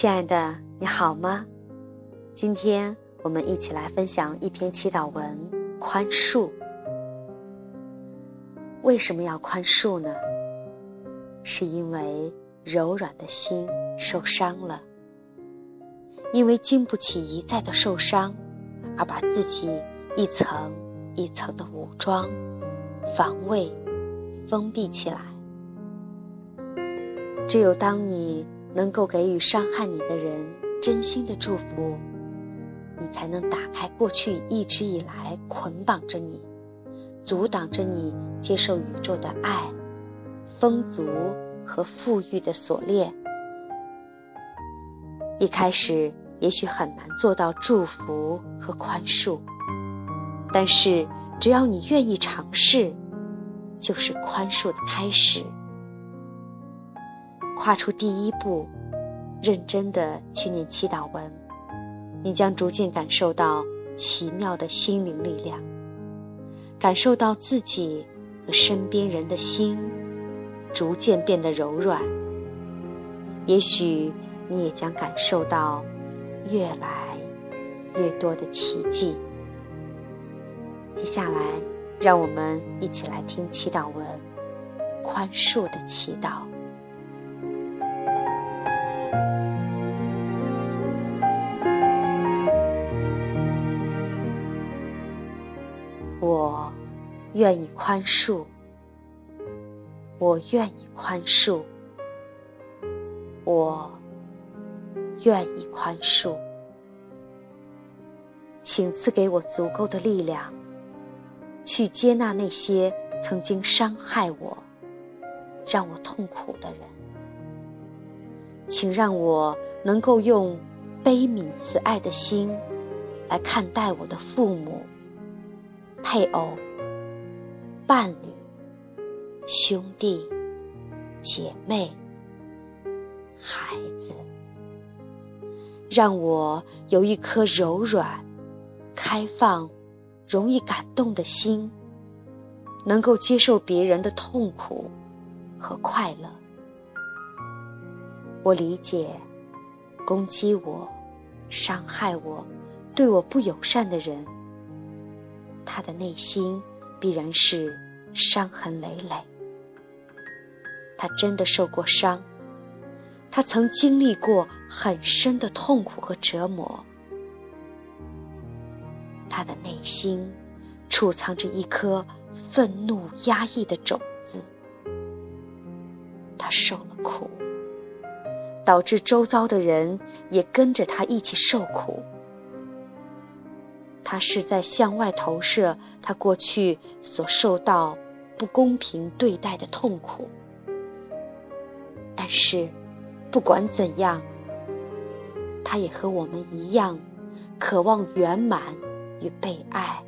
亲爱的，你好吗？今天我们一起来分享一篇祈祷文：宽恕。为什么要宽恕呢？是因为柔软的心受伤了，因为经不起一再的受伤，而把自己一层一层的武装、防卫、封闭起来。只有当你能够给予伤害你的人真心的祝福，你才能打开过去一直以来捆绑着你、阻挡着你接受宇宙的爱、丰足和富裕的锁链。一开始也许很难做到祝福和宽恕，但是只要你愿意尝试，就是宽恕的开始。跨出第一步，认真的去念祈祷文，你将逐渐感受到奇妙的心灵力量，感受到自己和身边人的心逐渐变得柔软。也许你也将感受到越来越多的奇迹。接下来，让我们一起来听祈祷文：宽恕的祈祷。愿意宽恕，我愿意宽恕，我愿意宽恕，请赐给我足够的力量，去接纳那些曾经伤害我、让我痛苦的人。请让我能够用悲悯慈爱的心来看待我的父母。配偶、伴侣、兄弟、姐妹、孩子，让我有一颗柔软、开放、容易感动的心，能够接受别人的痛苦和快乐。我理解，攻击我、伤害我、对我不友善的人。他的内心必然是伤痕累累，他真的受过伤，他曾经历过很深的痛苦和折磨，他的内心储藏着一颗愤怒压抑的种子，他受了苦，导致周遭的人也跟着他一起受苦。他是在向外投射他过去所受到不公平对待的痛苦，但是，不管怎样，他也和我们一样，渴望圆满与被爱。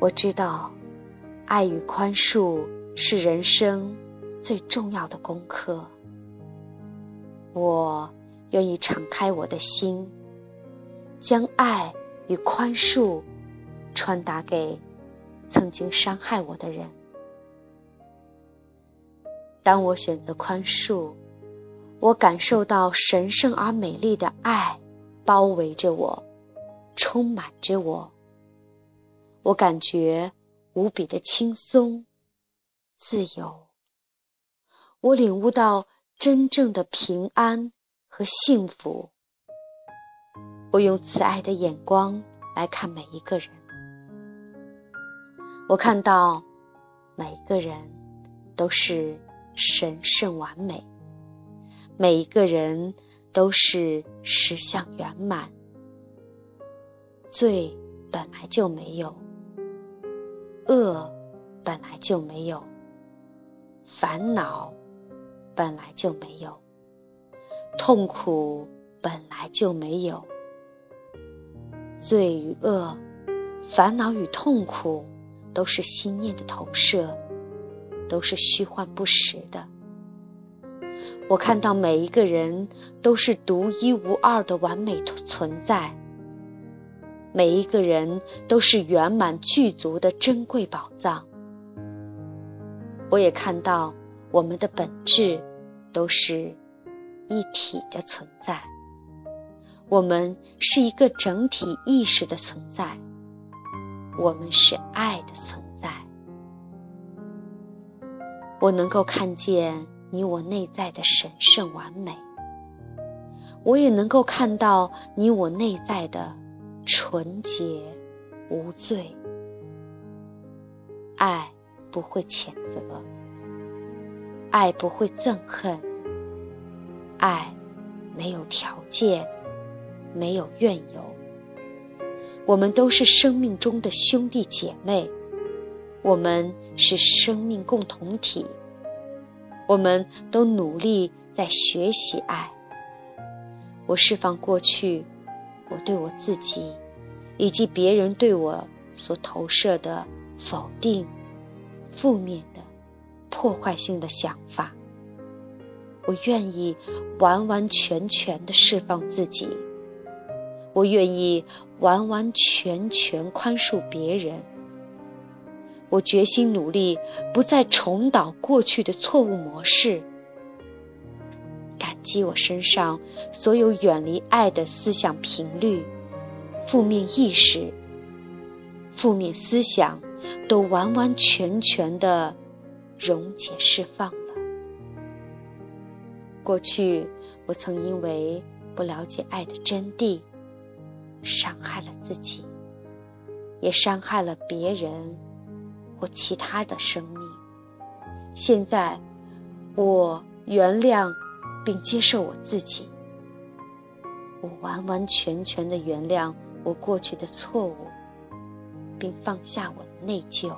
我知道，爱与宽恕是人生最重要的功课。我愿意敞开我的心。将爱与宽恕传达给曾经伤害我的人。当我选择宽恕，我感受到神圣而美丽的爱包围着我，充满着我。我感觉无比的轻松、自由。我领悟到真正的平安和幸福。我用慈爱的眼光来看每一个人，我看到每一个人都是神圣完美，每一个人都是实相圆满。罪本来就没有，恶本来就没有，烦恼本来就没有，痛苦本来就没有。罪与恶，烦恼与痛苦，都是心念的投射，都是虚幻不实的。我看到每一个人都是独一无二的完美存在，每一个人都是圆满具足的珍贵宝藏。我也看到我们的本质都是一体的存在，我们是一个整体意识的存在，我们是爱的存在。我能够看见你我内在的神圣完美，我也能够看到你我内在的纯洁无罪。爱不会谴责，爱不会憎恨，爱没有条件，没有怨尤。我们都是生命中的兄弟姐妹，我们是生命共同体，我们都努力在学习爱。我释放过去我对我自己以及别人对我所投射的。否定、负面的、破坏性的想法，我愿意完完全全的释放自己。我愿意完完全全宽恕别人。我决心努力，不再重蹈过去的错误模式。感激我身上所有远离爱的思想频率、负面意识、负面思想。都完完全全的溶解释放了。过去，我曾因为不了解爱的真谛，伤害了自己，也伤害了别人或其他的生命。现在，我原谅并接受我自己，我完完全全的原谅我过去的错误。并放下我的内疚。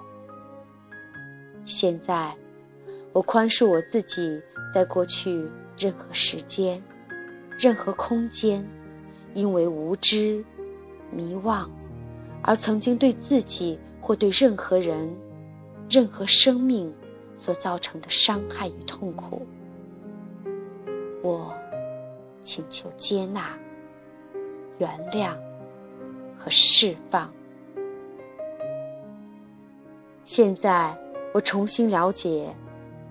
现在，我宽恕我自己，在过去任何时间、任何空间，因为无知、迷惘，而曾经对自己或对任何人、任何生命所造成的伤害与痛苦。我请求接纳、原谅和释放。现在，我重新了解，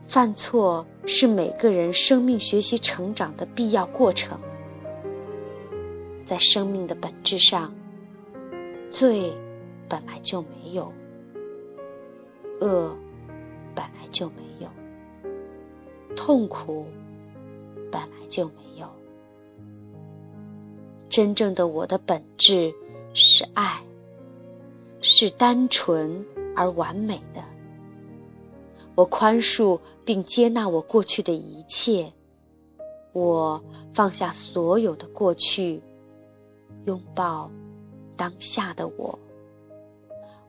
犯错是每个人生命学习成长的必要过程。在生命的本质上，罪本来就没有，恶本来就没有，痛苦本来就没有。真正的我的本质是爱，是单纯。而完美的，我宽恕并接纳我过去的一切，我放下所有的过去，拥抱当下的我。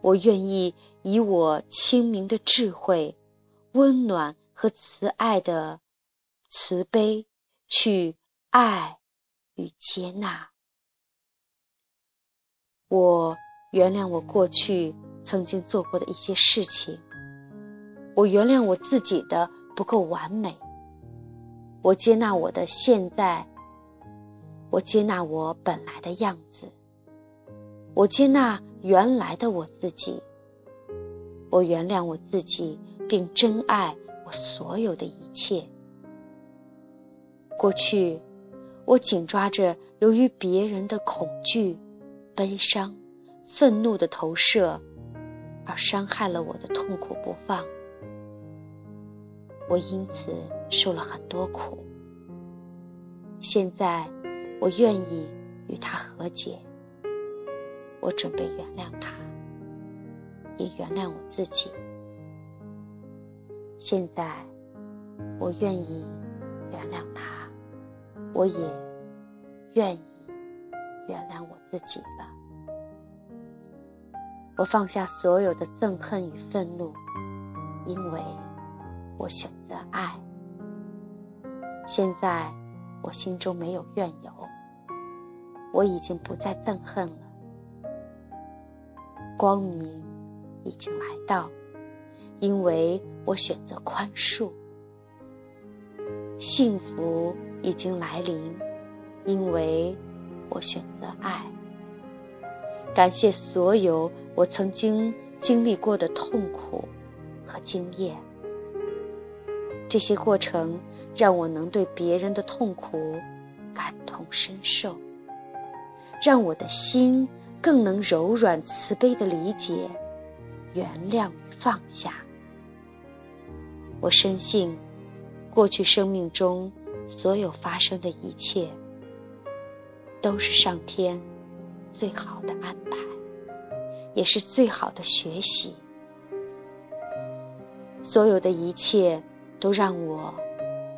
我愿意以我清明的智慧、温暖和慈爱的慈悲去爱与接纳。我原谅我过去。曾经做过的一些事情，我原谅我自己的不够完美。我接纳我的现在，我接纳我本来的样子，我接纳原来的我自己。我原谅我自己，并珍爱我所有的一切。过去，我紧抓着由于别人的恐惧、悲伤、愤怒的投射。而伤害了我的痛苦不放，我因此受了很多苦。现在，我愿意与他和解。我准备原谅他，也原谅我自己。现在，我愿意原谅他，我也愿意原谅我自己了。我放下所有的憎恨与愤怒，因为我选择爱。现在我心中没有怨尤，我已经不再憎恨了。光明已经来到，因为我选择宽恕。幸福已经来临，因为我选择爱。感谢所有我曾经经历过的痛苦和经验，这些过程让我能对别人的痛苦感同身受，让我的心更能柔软慈悲的理解、原谅与放下。我深信，过去生命中所有发生的一切，都是上天最好的安排，也是最好的学习。所有的一切都让我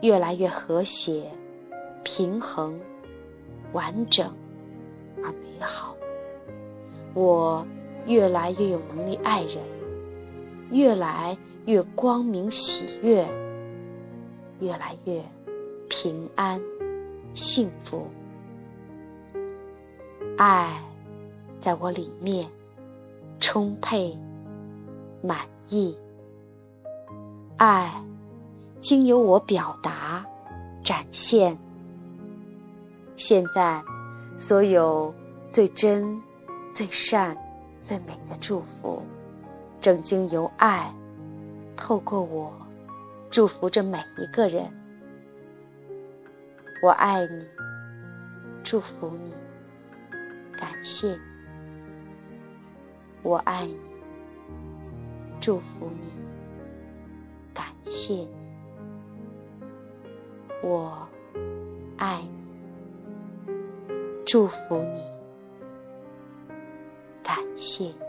越来越和谐、平衡、完整而美好。我越来越有能力爱人，越来越光明喜悦，越来越平安幸福。爱在我里面充沛满意。爱，经由我表达、展现。现在，所有最真、最善、最美的祝福，正经由爱透过我，祝福着每一个人。我爱你，祝福你，感谢你。我爱你，祝福你。感谢你，我爱你，祝福你，谢你。